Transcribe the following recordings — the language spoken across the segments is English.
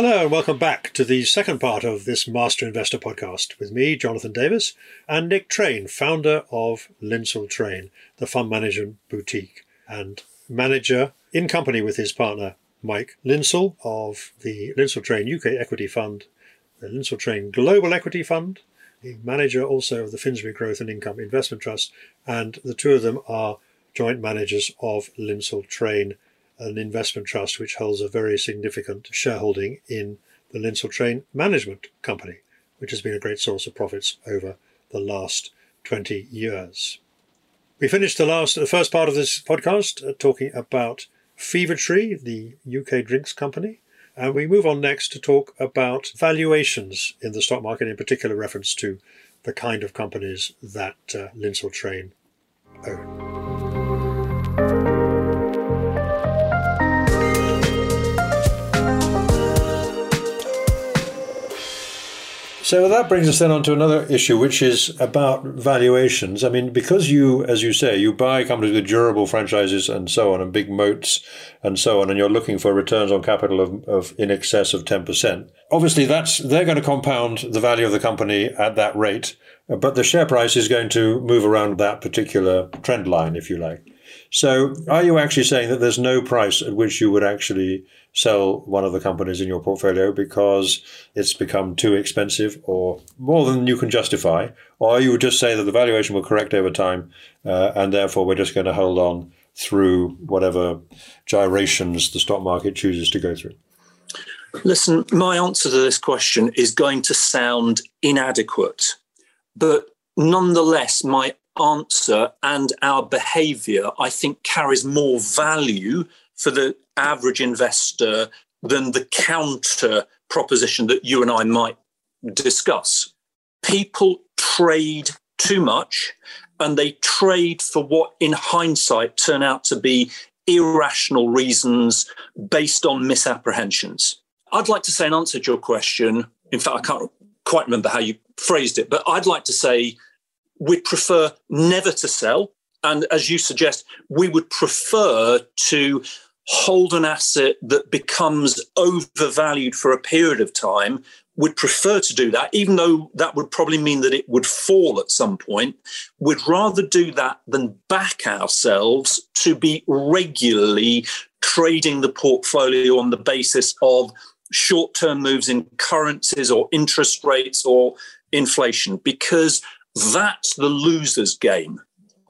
Hello, and welcome back to the second part of this Master Investor podcast with me, Jonathan Davis, and Nick Train, founder of Lindsell Train, the fund management boutique, and manager in company with his partner, Mike Lindsell of the Lindsell Train UK Equity Fund, the Lindsell Train Global Equity Fund, the manager also of the Finsbury Growth and Income Investment Trust, and the two of them are joint managers of Lindsell Train an investment trust which holds a very significant shareholding in the Lindsell Train Management Company, which has been a great source of profits over the last 20 years. We finished the last, the first part of this podcast uh, talking about Fever Tree, the UK drinks company, and we move on next to talk about valuations in the stock market, in particular reference to the kind of companies that uh, Lindsell Train own. So that brings us then on to another issue, which is about valuations. I mean, because you, as you say, you buy companies with durable franchises and so on, and big moats and so on, and you're looking for returns on capital of, of in excess of 10%. Obviously, that's they're going to compound the value of the company at that rate, but the share price is going to move around that particular trend line, if you like. So, are you actually saying that there's no price at which you would actually sell one of the companies in your portfolio because it's become too expensive or more than you can justify? Or you would just say that the valuation will correct over time uh, and therefore we're just going to hold on through whatever gyrations the stock market chooses to go through? Listen, my answer to this question is going to sound inadequate, but nonetheless, my answer and our behavior, I think, carries more value for the average investor than the counter proposition that you and I might discuss. People trade too much and they trade for what, in hindsight, turn out to be irrational reasons based on misapprehensions. I'd like to say, an answer to your question, in fact, I can't quite remember how you phrased it, but I'd like to say we'd prefer never to sell. And as you suggest, we would prefer to hold an asset that becomes overvalued for a period of time would prefer to do that, even though that would probably mean that it would fall at some point. We'd rather do that than back ourselves to be regularly trading the portfolio on the basis of short term moves in currencies or interest rates or inflation, because that's the loser's game.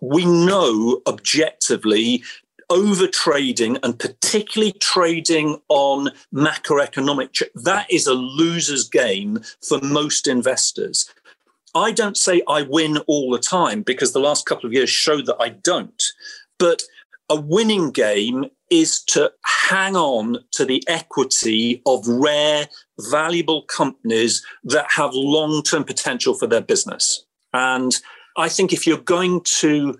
We know objectively over trading and particularly trading on macroeconomic, that is a loser's game for most investors. I don't say I win all the time because the last couple of years show that I don't. But a winning game is to hang on to the equity of rare, valuable companies that have long term potential for their business. And I think if you're going to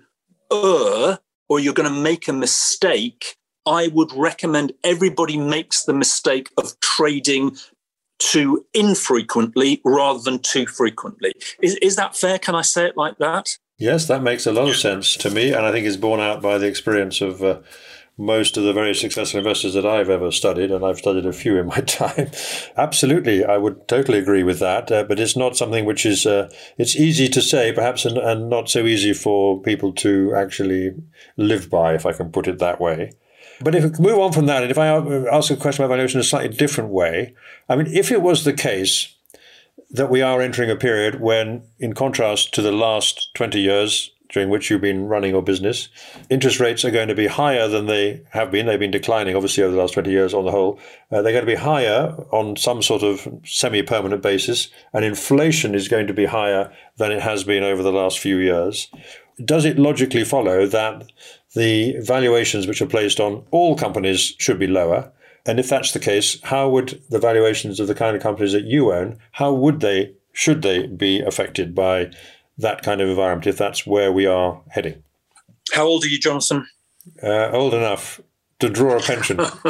err or you're going to make a mistake, I would recommend everybody makes the mistake of trading too infrequently rather than too frequently. Is, is that fair? Can I say it like that? Yes, that makes a lot of sense to me, and I think is borne out by the experience of uh, most of the very successful investors that I've ever studied, and I've studied a few in my time. Absolutely, I would totally agree with that. Uh, but it's not something which is uh, it's easy to say, perhaps, and, and not so easy for people to actually live by, if I can put it that way. But if we move on from that, and if I ask a question about valuation in a slightly different way, I mean, if it was the case that we are entering a period when, in contrast to the last 20 years, during which you've been running your business. Interest rates are going to be higher than they have been. They've been declining, obviously, over the last 20 years on the whole. Uh, they're going to be higher on some sort of semi permanent basis, and inflation is going to be higher than it has been over the last few years. Does it logically follow that the valuations which are placed on all companies should be lower? And if that's the case, how would the valuations of the kind of companies that you own, how would they, should they be affected by that kind of environment if that's where we are heading. How old are you, Jonathan? Uh, old enough to draw a pension.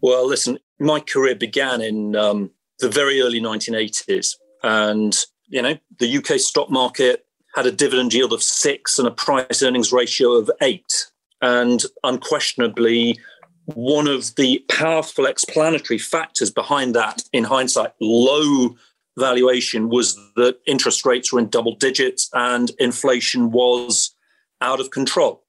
well, listen, my career began in um, the very early 1980s. And, you know, the UK stock market had a dividend yield of six and a price earnings ratio of eight. And unquestionably, one of the powerful explanatory factors behind that, in hindsight, low valuation was that interest rates were in double digits and inflation was out of control.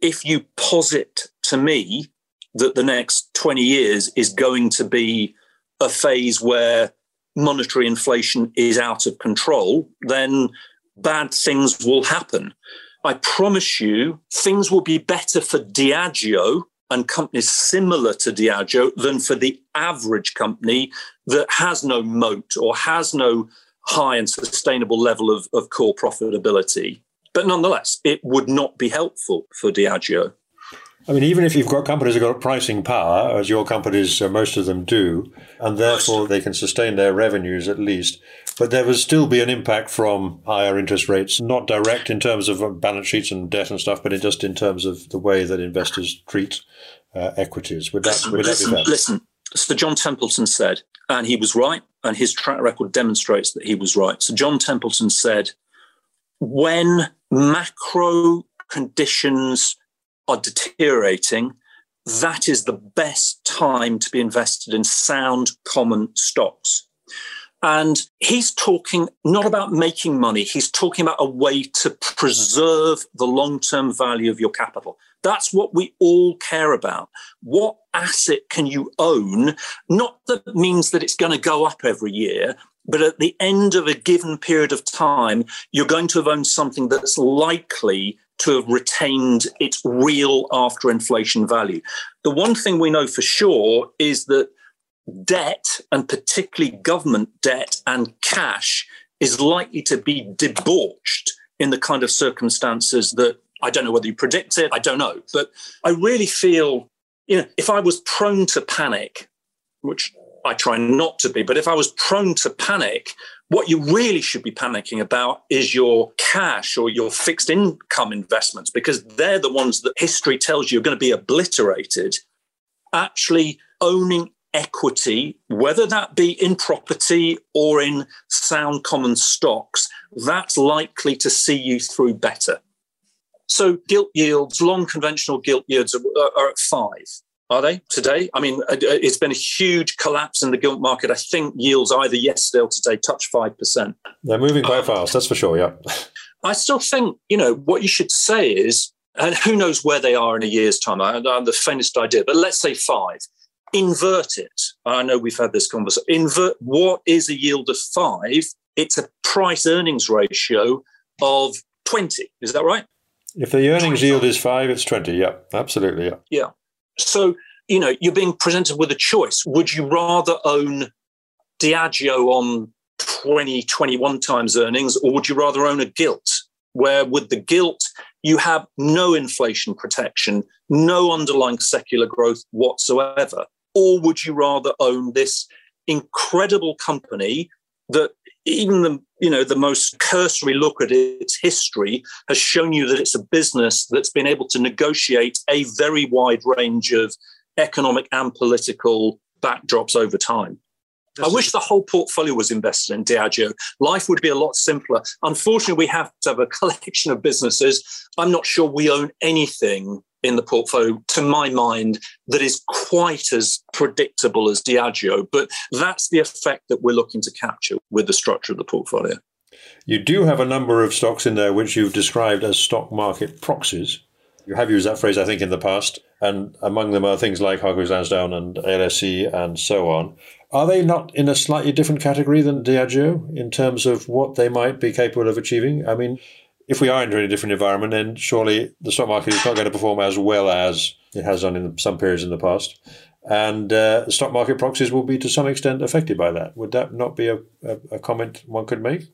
If you posit to me that the next 20 years is going to be a phase where monetary inflation is out of control, then bad things will happen. I promise you, things will be better for Diageo and companies similar to Diageo than for the average company that has no moat or has no high and sustainable level of, of core profitability. But nonetheless, it would not be helpful for Diageo. I mean, even if you've got companies that have got pricing power, as your companies, uh, most of them do, and therefore they can sustain their revenues at least, but there would still be an impact from higher interest rates, not direct in terms of uh, balance sheets and debt and stuff, but just in terms of the way that investors treat uh, equities. Would that, listen, would that listen, be fair? Listen, so John Templeton said, and he was right, and his track record demonstrates that he was right. So John Templeton said, when macro conditions are deteriorating, that is the best time to be invested in sound common stocks. And he's talking not about making money, he's talking about a way to preserve the long term value of your capital. That's what we all care about. What asset can you own? Not that means that it's going to go up every year, but at the end of a given period of time, you're going to have owned something that's likely to have retained its real after inflation value. The one thing we know for sure is that debt, and particularly government debt and cash, is likely to be debauched in the kind of circumstances that I don't know whether you predict it, I don't know. But I really feel, you know, if I was prone to panic, which I try not to be, but if I was prone to panic, what you really should be panicking about is your cash or your fixed income investments, because they're the ones that history tells you are going to be obliterated. Actually, owning equity, whether that be in property or in sound common stocks, that's likely to see you through better. So, gilt yields, long conventional gilt yields are, are at five are they today? I mean, uh, uh, it's been a huge collapse in the gilt market. I think yields either yesterday or today touch 5%. They're moving quite fast, that's for sure, yeah. I still think, you know, what you should say is, and who knows where they are in a year's time? I don't have the faintest idea, but let's say five. Invert it. I know we've had this conversation. Invert what is a yield of five? It's a price earnings ratio of 20. Is that right? If the earnings 25. yield is five, it's 20. Yeah, absolutely. Yeah. Yeah. So, you know, you're being presented with a choice. Would you rather own Diageo on 20, 21 times earnings, or would you rather own a gilt? Where with the gilt, you have no inflation protection, no underlying secular growth whatsoever? Or would you rather own this incredible company that even the you know the most cursory look at its history has shown you that it's a business that's been able to negotiate a very wide range of economic and political backdrops over time. I wish the whole portfolio was invested in Diageo. Life would be a lot simpler. Unfortunately, we have to have a collection of businesses. I'm not sure we own anything in the portfolio, to my mind, that is quite as predictable as Diageo. But that's the effect that we're looking to capture with the structure of the portfolio. You do have a number of stocks in there which you've described as stock market proxies. You have used that phrase, I think, in the past, and among them are things like Hargreaves Lansdown and LSE and so on. Are they not in a slightly different category than Diageo in terms of what they might be capable of achieving? I mean, if we are entering a different environment, then surely the stock market is not going to perform as well as it has done in some periods in the past. And uh, stock market proxies will be to some extent affected by that. Would that not be a, a, a comment one could make?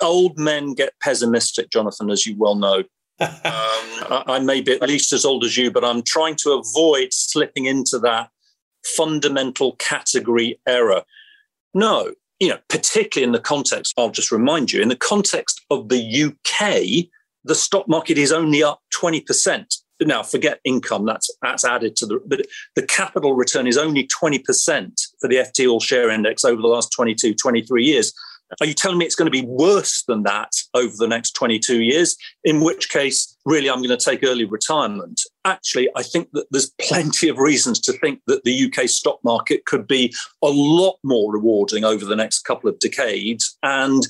Old men get pessimistic, Jonathan, as you well know. um, I, I may be at least as old as you, but I'm trying to avoid slipping into that fundamental category error. No, you know, particularly in the context, I'll just remind you, in the context of the UK, the stock market is only up 20%. Now, forget income, that's that's added to the but the capital return is only 20% for the FT All Share Index over the last 22, 23 years. Are you telling me it's going to be worse than that over the next 22 years? In which case, really I'm going to take early retirement. Actually, I think that there's plenty of reasons to think that the UK stock market could be a lot more rewarding over the next couple of decades. And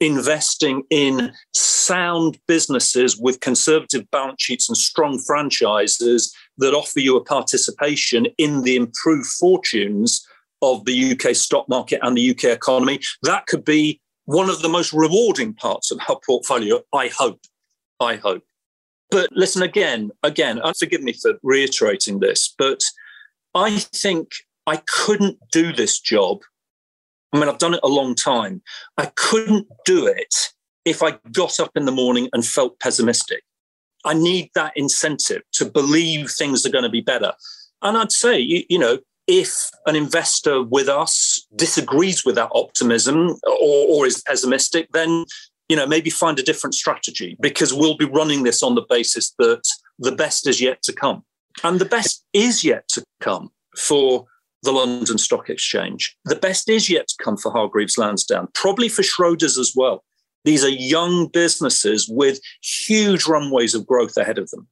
investing in sound businesses with conservative balance sheets and strong franchises that offer you a participation in the improved fortunes of the UK stock market and the UK economy. That could be one of the most rewarding parts of our portfolio, I hope. I hope. But listen again, again, and forgive me for reiterating this, but I think I couldn't do this job. I mean, I've done it a long time. I couldn't do it if I got up in the morning and felt pessimistic. I need that incentive to believe things are going to be better. And I'd say, you, you know, if an investor with us disagrees with that optimism or, or is pessimistic, then you know maybe find a different strategy because we'll be running this on the basis that the best is yet to come, and the best is yet to come for the London Stock Exchange. The best is yet to come for Hargreaves Lansdown, probably for Schroders as well. These are young businesses with huge runways of growth ahead of them.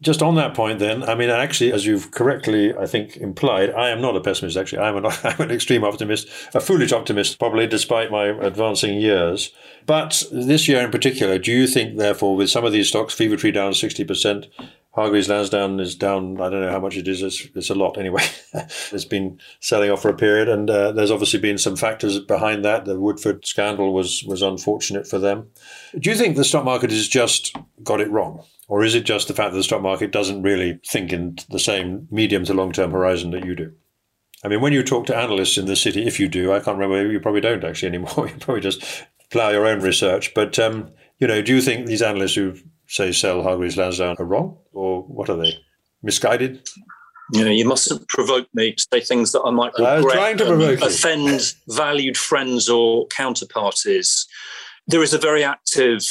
Just on that point, then, I mean, actually, as you've correctly, I think, implied, I am not a pessimist. Actually, I'm an, I'm an extreme optimist, a foolish optimist, probably, despite my advancing years. But this year in particular, do you think, therefore, with some of these stocks, Fever Tree down 60%, Hargreaves Lansdown is down, I don't know how much it is, it's, it's a lot anyway. it's been selling off for a period, and uh, there's obviously been some factors behind that. The Woodford scandal was, was unfortunate for them. Do you think the stock market has just got it wrong? Or is it just the fact that the stock market doesn't really think in the same medium to long term horizon that you do? I mean, when you talk to analysts in the city, if you do, I can't remember, you probably don't actually anymore. you probably just plough your own research. But, um, you know, do you think these analysts who say sell Hargreaves Lansdown are wrong? Or what are they? Misguided? You know, you mustn't provoke me to say things that I might regret I was trying to provoke offend valued friends or counterparties. There is a very active,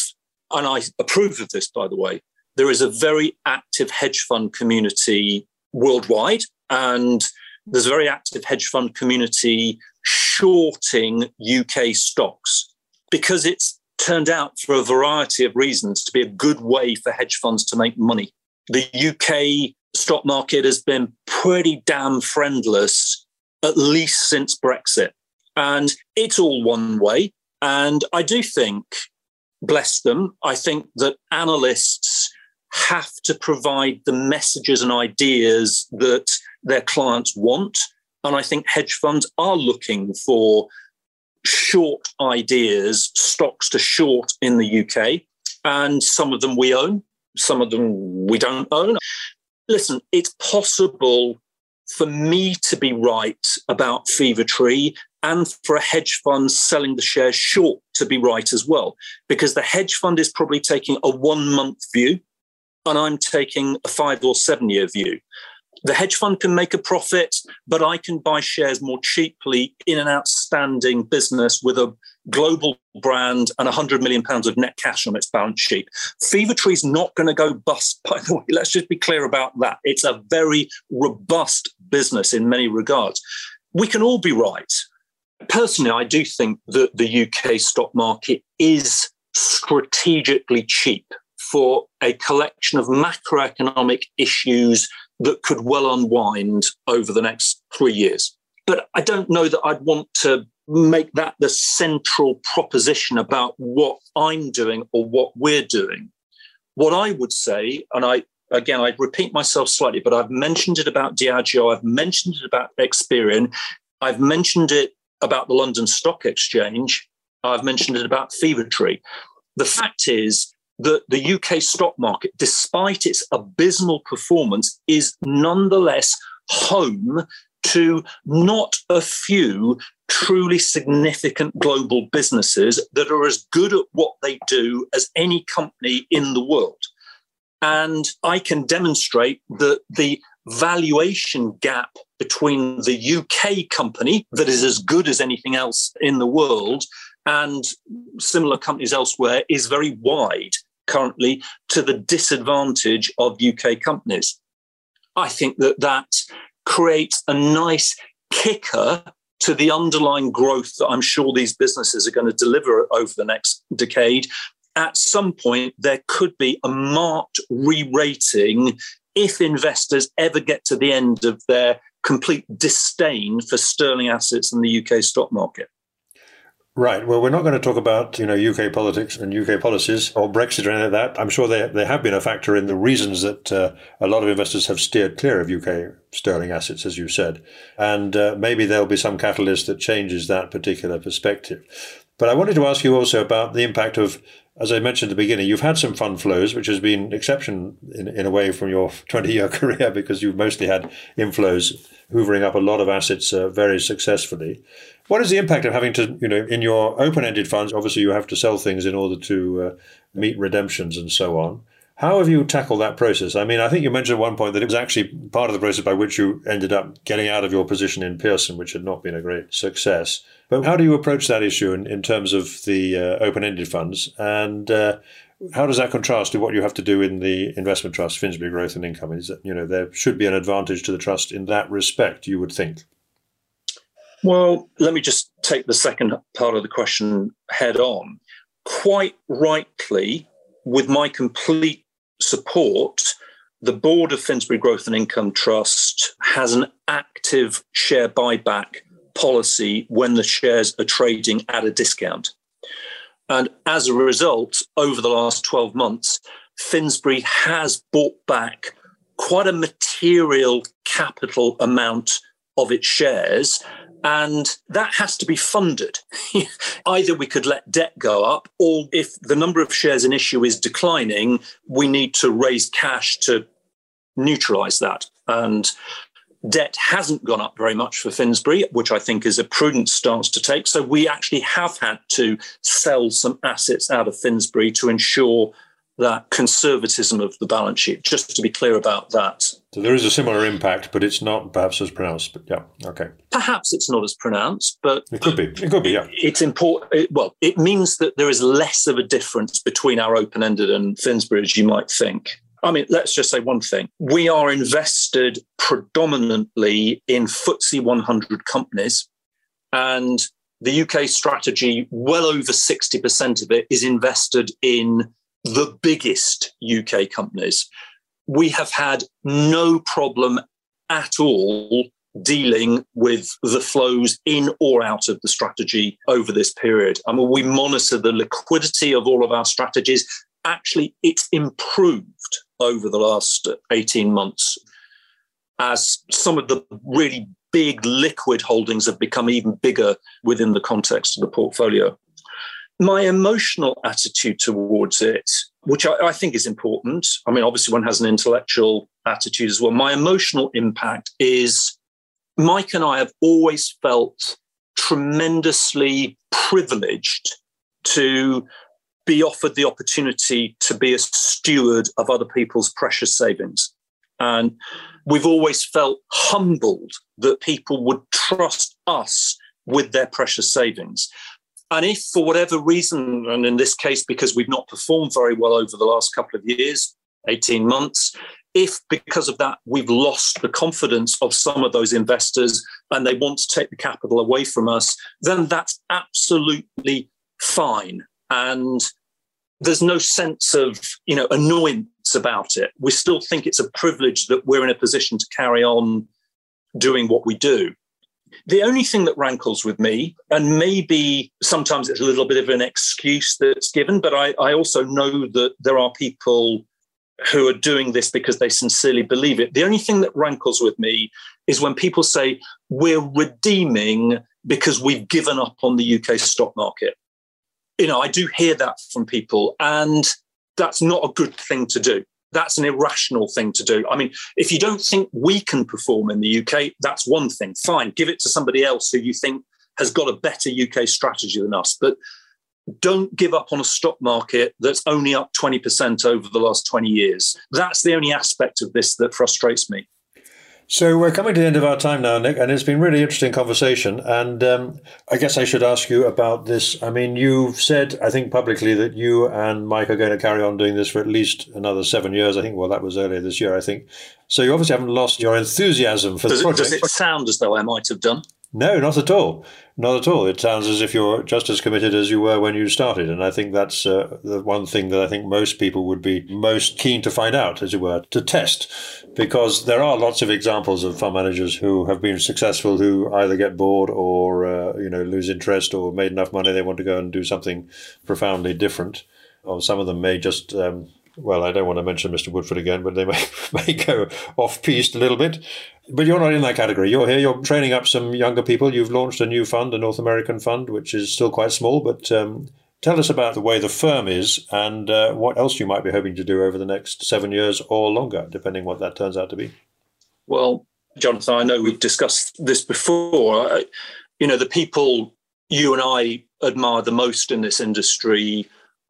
and I approve of this, by the way, there is a very active hedge fund community worldwide, and there's a very active hedge fund community shorting UK stocks because it's turned out for a variety of reasons to be a good way for hedge funds to make money. The UK stock market has been pretty damn friendless, at least since Brexit. And it's all one way. And I do think, bless them, I think that analysts have to provide the messages and ideas that their clients want. And I think hedge funds are looking for short ideas, stocks to short in the UK. And some of them we own, some of them we don't own. Listen, it's possible for me to be right about Fever Tree and for a hedge fund selling the shares short to be right as well, because the hedge fund is probably taking a one month view and I'm taking a five or seven year view. The hedge fund can make a profit, but I can buy shares more cheaply in an outstanding business with a global brand and 100 million pounds of net cash on its balance sheet. Fever is not going to go bust, by the way. Let's just be clear about that. It's a very robust business in many regards. We can all be right. Personally, I do think that the UK stock market is strategically cheap for a collection of macroeconomic issues that could well unwind over the next three years. But I don't know that I'd want to make that the central proposition about what I'm doing or what we're doing. What I would say, and I again I'd repeat myself slightly, but I've mentioned it about Diageo, I've mentioned it about Experian, I've mentioned it about the London Stock Exchange, I've mentioned it about Fever Tree. The fact is that the UK stock market, despite its abysmal performance, is nonetheless home to not a few truly significant global businesses that are as good at what they do as any company in the world. And I can demonstrate that the valuation gap between the UK company that is as good as anything else in the world and similar companies elsewhere is very wide currently to the disadvantage of UK companies. I think that that creates a nice kicker to the underlying growth that I'm sure these businesses are going to deliver over the next decade. at some point there could be a marked re rating if investors ever get to the end of their complete disdain for sterling assets in the UK stock market. Right. Well, we're not going to talk about you know UK politics and UK policies or Brexit or any of that. I'm sure they they have been a factor in the reasons that uh, a lot of investors have steered clear of UK sterling assets, as you said, and uh, maybe there'll be some catalyst that changes that particular perspective. But I wanted to ask you also about the impact of as I mentioned at the beginning, you've had some fund flows, which has been exception in, in a way from your 20 year career because you've mostly had inflows hoovering up a lot of assets uh, very successfully. What is the impact of having to, you know, in your open ended funds, obviously you have to sell things in order to uh, meet redemptions and so on. How have you tackled that process? I mean, I think you mentioned at one point that it was actually part of the process by which you ended up getting out of your position in Pearson, which had not been a great success. But how do you approach that issue in, in terms of the uh, open ended funds? And uh, how does that contrast to what you have to do in the investment trust, Finsbury Growth and Income? Is that, you know, there should be an advantage to the trust in that respect, you would think. Well, let me just take the second part of the question head on. Quite rightly, with my complete support, the board of Finsbury Growth and Income Trust has an active share buyback policy when the shares are trading at a discount. And as a result, over the last 12 months, Finsbury has bought back quite a material capital amount of its shares. And that has to be funded. Either we could let debt go up, or if the number of shares in issue is declining, we need to raise cash to neutralize that. And debt hasn't gone up very much for Finsbury, which I think is a prudent stance to take. So we actually have had to sell some assets out of Finsbury to ensure that conservatism of the balance sheet, just to be clear about that. So there is a similar impact, but it's not perhaps as pronounced. But yeah, okay. Perhaps it's not as pronounced, but it could be. It could be. Yeah. It's important. It, well, it means that there is less of a difference between our open-ended and Finsbury, as you might think. I mean, let's just say one thing. We are invested predominantly in FTSE 100 companies, and the UK strategy, well over 60% of it is invested in the biggest UK companies. We have had no problem at all dealing with the flows in or out of the strategy over this period. I mean, we monitor the liquidity of all of our strategies. Actually, it's improved over the last 18 months as some of the really big liquid holdings have become even bigger within the context of the portfolio my emotional attitude towards it, which I, I, think is important. I mean, obviously, one has an intellectual attitude as well. My emotional impact is Mike and I have always felt tremendously privileged to be offered the opportunity to be a steward of other people's precious savings. And we've always felt humbled that people would trust us with their precious savings. And if for whatever reason, and in this case, because we've not performed very well over the last couple of years, 18 months, if because of that we've lost the confidence of some of those investors and they want to take the capital away from us, then that's absolutely fine. And there's no sense of you know annoyance about it. We still think it's a privilege that we're in a position to carry on doing what we do. The only thing that rankles with me, and maybe sometimes it's a little bit of an excuse that's given, but I, I also know that there are people who are doing this because they sincerely believe it. The only thing that rankles with me is when people say, we're redeeming because we've given up on the UK stock market. You know, I do hear that from people, and that's not a good thing to do that's an irrational thing to do. I mean, if you don't think we can perform in the UK, that's one thing. Fine, give it to somebody else who you think has got a better UK strategy than us. But don't give up on a stock market that's only up 20% over the last 20 years. That's the only aspect of this that frustrates me. So we're coming to the end of our time now, Nick, and it's been really interesting conversation. And um, I guess I should ask you about this. I mean, you've said, I think publicly, that you and Mike are going to carry on doing this for at least another seven years. I think. Well, that was earlier this year, I think. So you obviously haven't lost your enthusiasm for does the project. It, does it sound as though I might have done? No, not at all. Not at all. It sounds as if you're just as committed as you were when you started. And I think that's uh, the one thing that I think most people would be most keen to find out, as it were, to test. Because there are lots of examples of fund managers who have been successful who either get bored or, uh, you know, lose interest or made enough money they want to go and do something profoundly different. Or some of them may just um, well, I don't want to mention Mr. Woodford again, but they may, may go off piste a little bit. But you're not in that category. You're here, you're training up some younger people. You've launched a new fund, a North American fund, which is still quite small. But um, tell us about the way the firm is and uh, what else you might be hoping to do over the next seven years or longer, depending what that turns out to be. Well, Jonathan, I know we've discussed this before. You know, the people you and I admire the most in this industry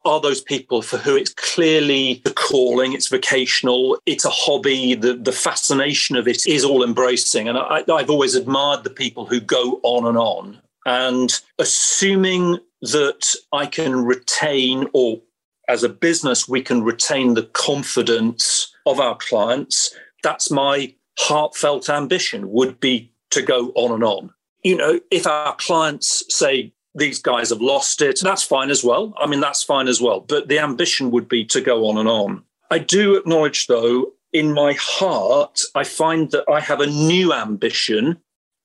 are those people for who it's clearly the calling, it's vocational, it's a hobby, the, the fascination of it is all embracing. And I, I've always admired the people who go on and on. And assuming that I can retain, or as a business, we can retain the confidence of our clients, that's my heartfelt ambition would be to go on and on. You know, if our clients say, these guys have lost it. That's fine as well. I mean, that's fine as well. But the ambition would be to go on and on. I do acknowledge, though, in my heart, I find that I have a new ambition.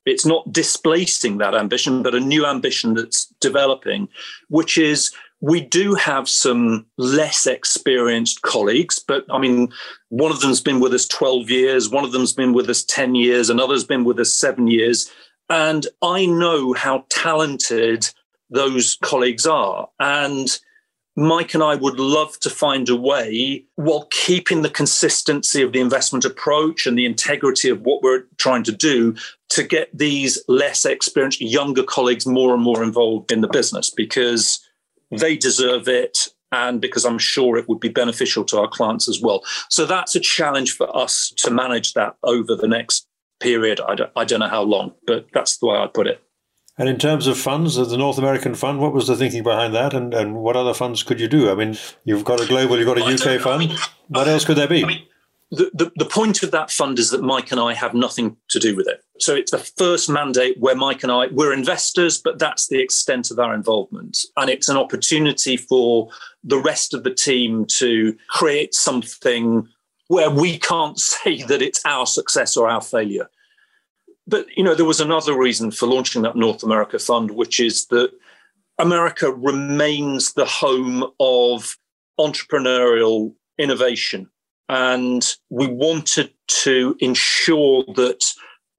It's not displacing that ambition, but a new ambition that's developing, which is we do have some less experienced colleagues, but I mean, one of them's been with us 12 years, one of them's been with us 10 years, another's been with us seven years. And I know how talented those colleagues are. And Mike and I would love to find a way, while keeping the consistency of the investment approach and the integrity of what we're trying to do, to get these less experienced, younger colleagues more and more involved in the business because they deserve it. And because I'm sure it would be beneficial to our clients as well. So that's a challenge for us to manage that over the next period. I don't, I don't know how long, but that's the way I put it. And in terms of funds, the North American fund, what was the thinking behind that, and, and what other funds could you do? I mean, you've got a global, you've got a UK fund. What else could there be? I the, the, the, point of that fund is that Mike and I have nothing to do with it. So it's the first mandate where Mike and I, we're investors, but that's the extent of our involvement. And it's an opportunity for the rest of the team to create something where we can't say that it's our success or our failure. But you know, there was another reason for launching that North America fund, which is that America remains the home of entrepreneurial innovation. And we wanted to ensure that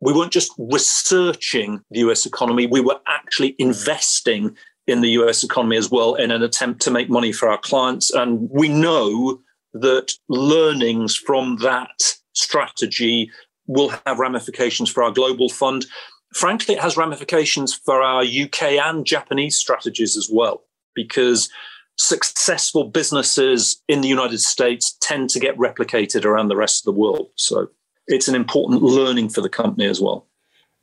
we weren't just researching the US economy, we were actually investing in the US economy as well in an attempt to make money for our clients. And we know that learnings from that strategy will have ramifications for our global fund. Frankly, it has ramifications for our UK and Japanese strategies as well, because successful businesses in the United States tend to get replicated around the rest of the world. So it's an important learning for the company as well.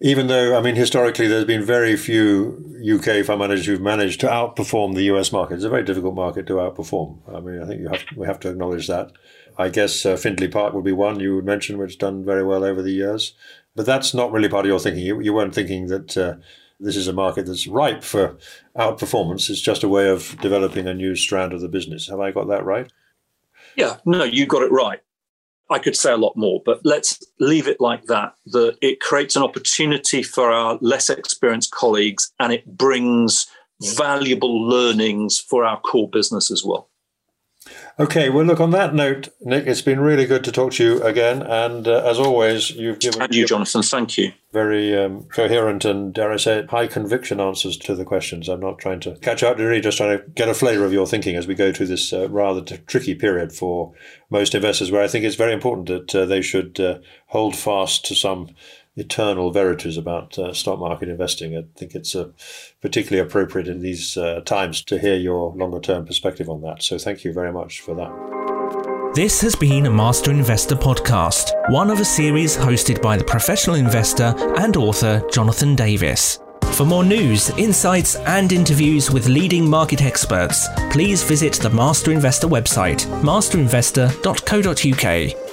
Even though, I mean, historically, there's been very few UK fund managers who've managed to outperform the US market. It's a very difficult market to outperform. I mean, I think have, we have to acknowledge that. I guess uh, Findlay Park would be one you would mention, which done very well over the years. But that's not really part of your thinking. You, you weren't thinking that uh, this is a market that's ripe for outperformance. It's just a way of developing a new strand of the business. Have I got that right? Yeah, no, you got it right. I could say a lot more, but let's leave it like that. That it creates an opportunity for our less experienced colleagues and it brings valuable learnings for our core business as well. Okay, well, look, on that note, Nick, it's been really good to talk to you again. And uh, as always, you've given. And you, Jonathan, thank you. Very um, coherent and, dare I say it, high conviction answers to the questions. I'm not trying to catch up, really just trying to get a flavour of your thinking as we go through this uh, rather t- tricky period for most investors, where I think it's very important that uh, they should uh, hold fast to some eternal verities about uh, stock market investing. I think it's uh, particularly appropriate in these uh, times to hear your longer term perspective on that. So thank you very much for that. This has been a Master Investor podcast, one of a series hosted by the professional investor and author Jonathan Davis. For more news, insights, and interviews with leading market experts, please visit the Master Investor website, masterinvestor.co.uk.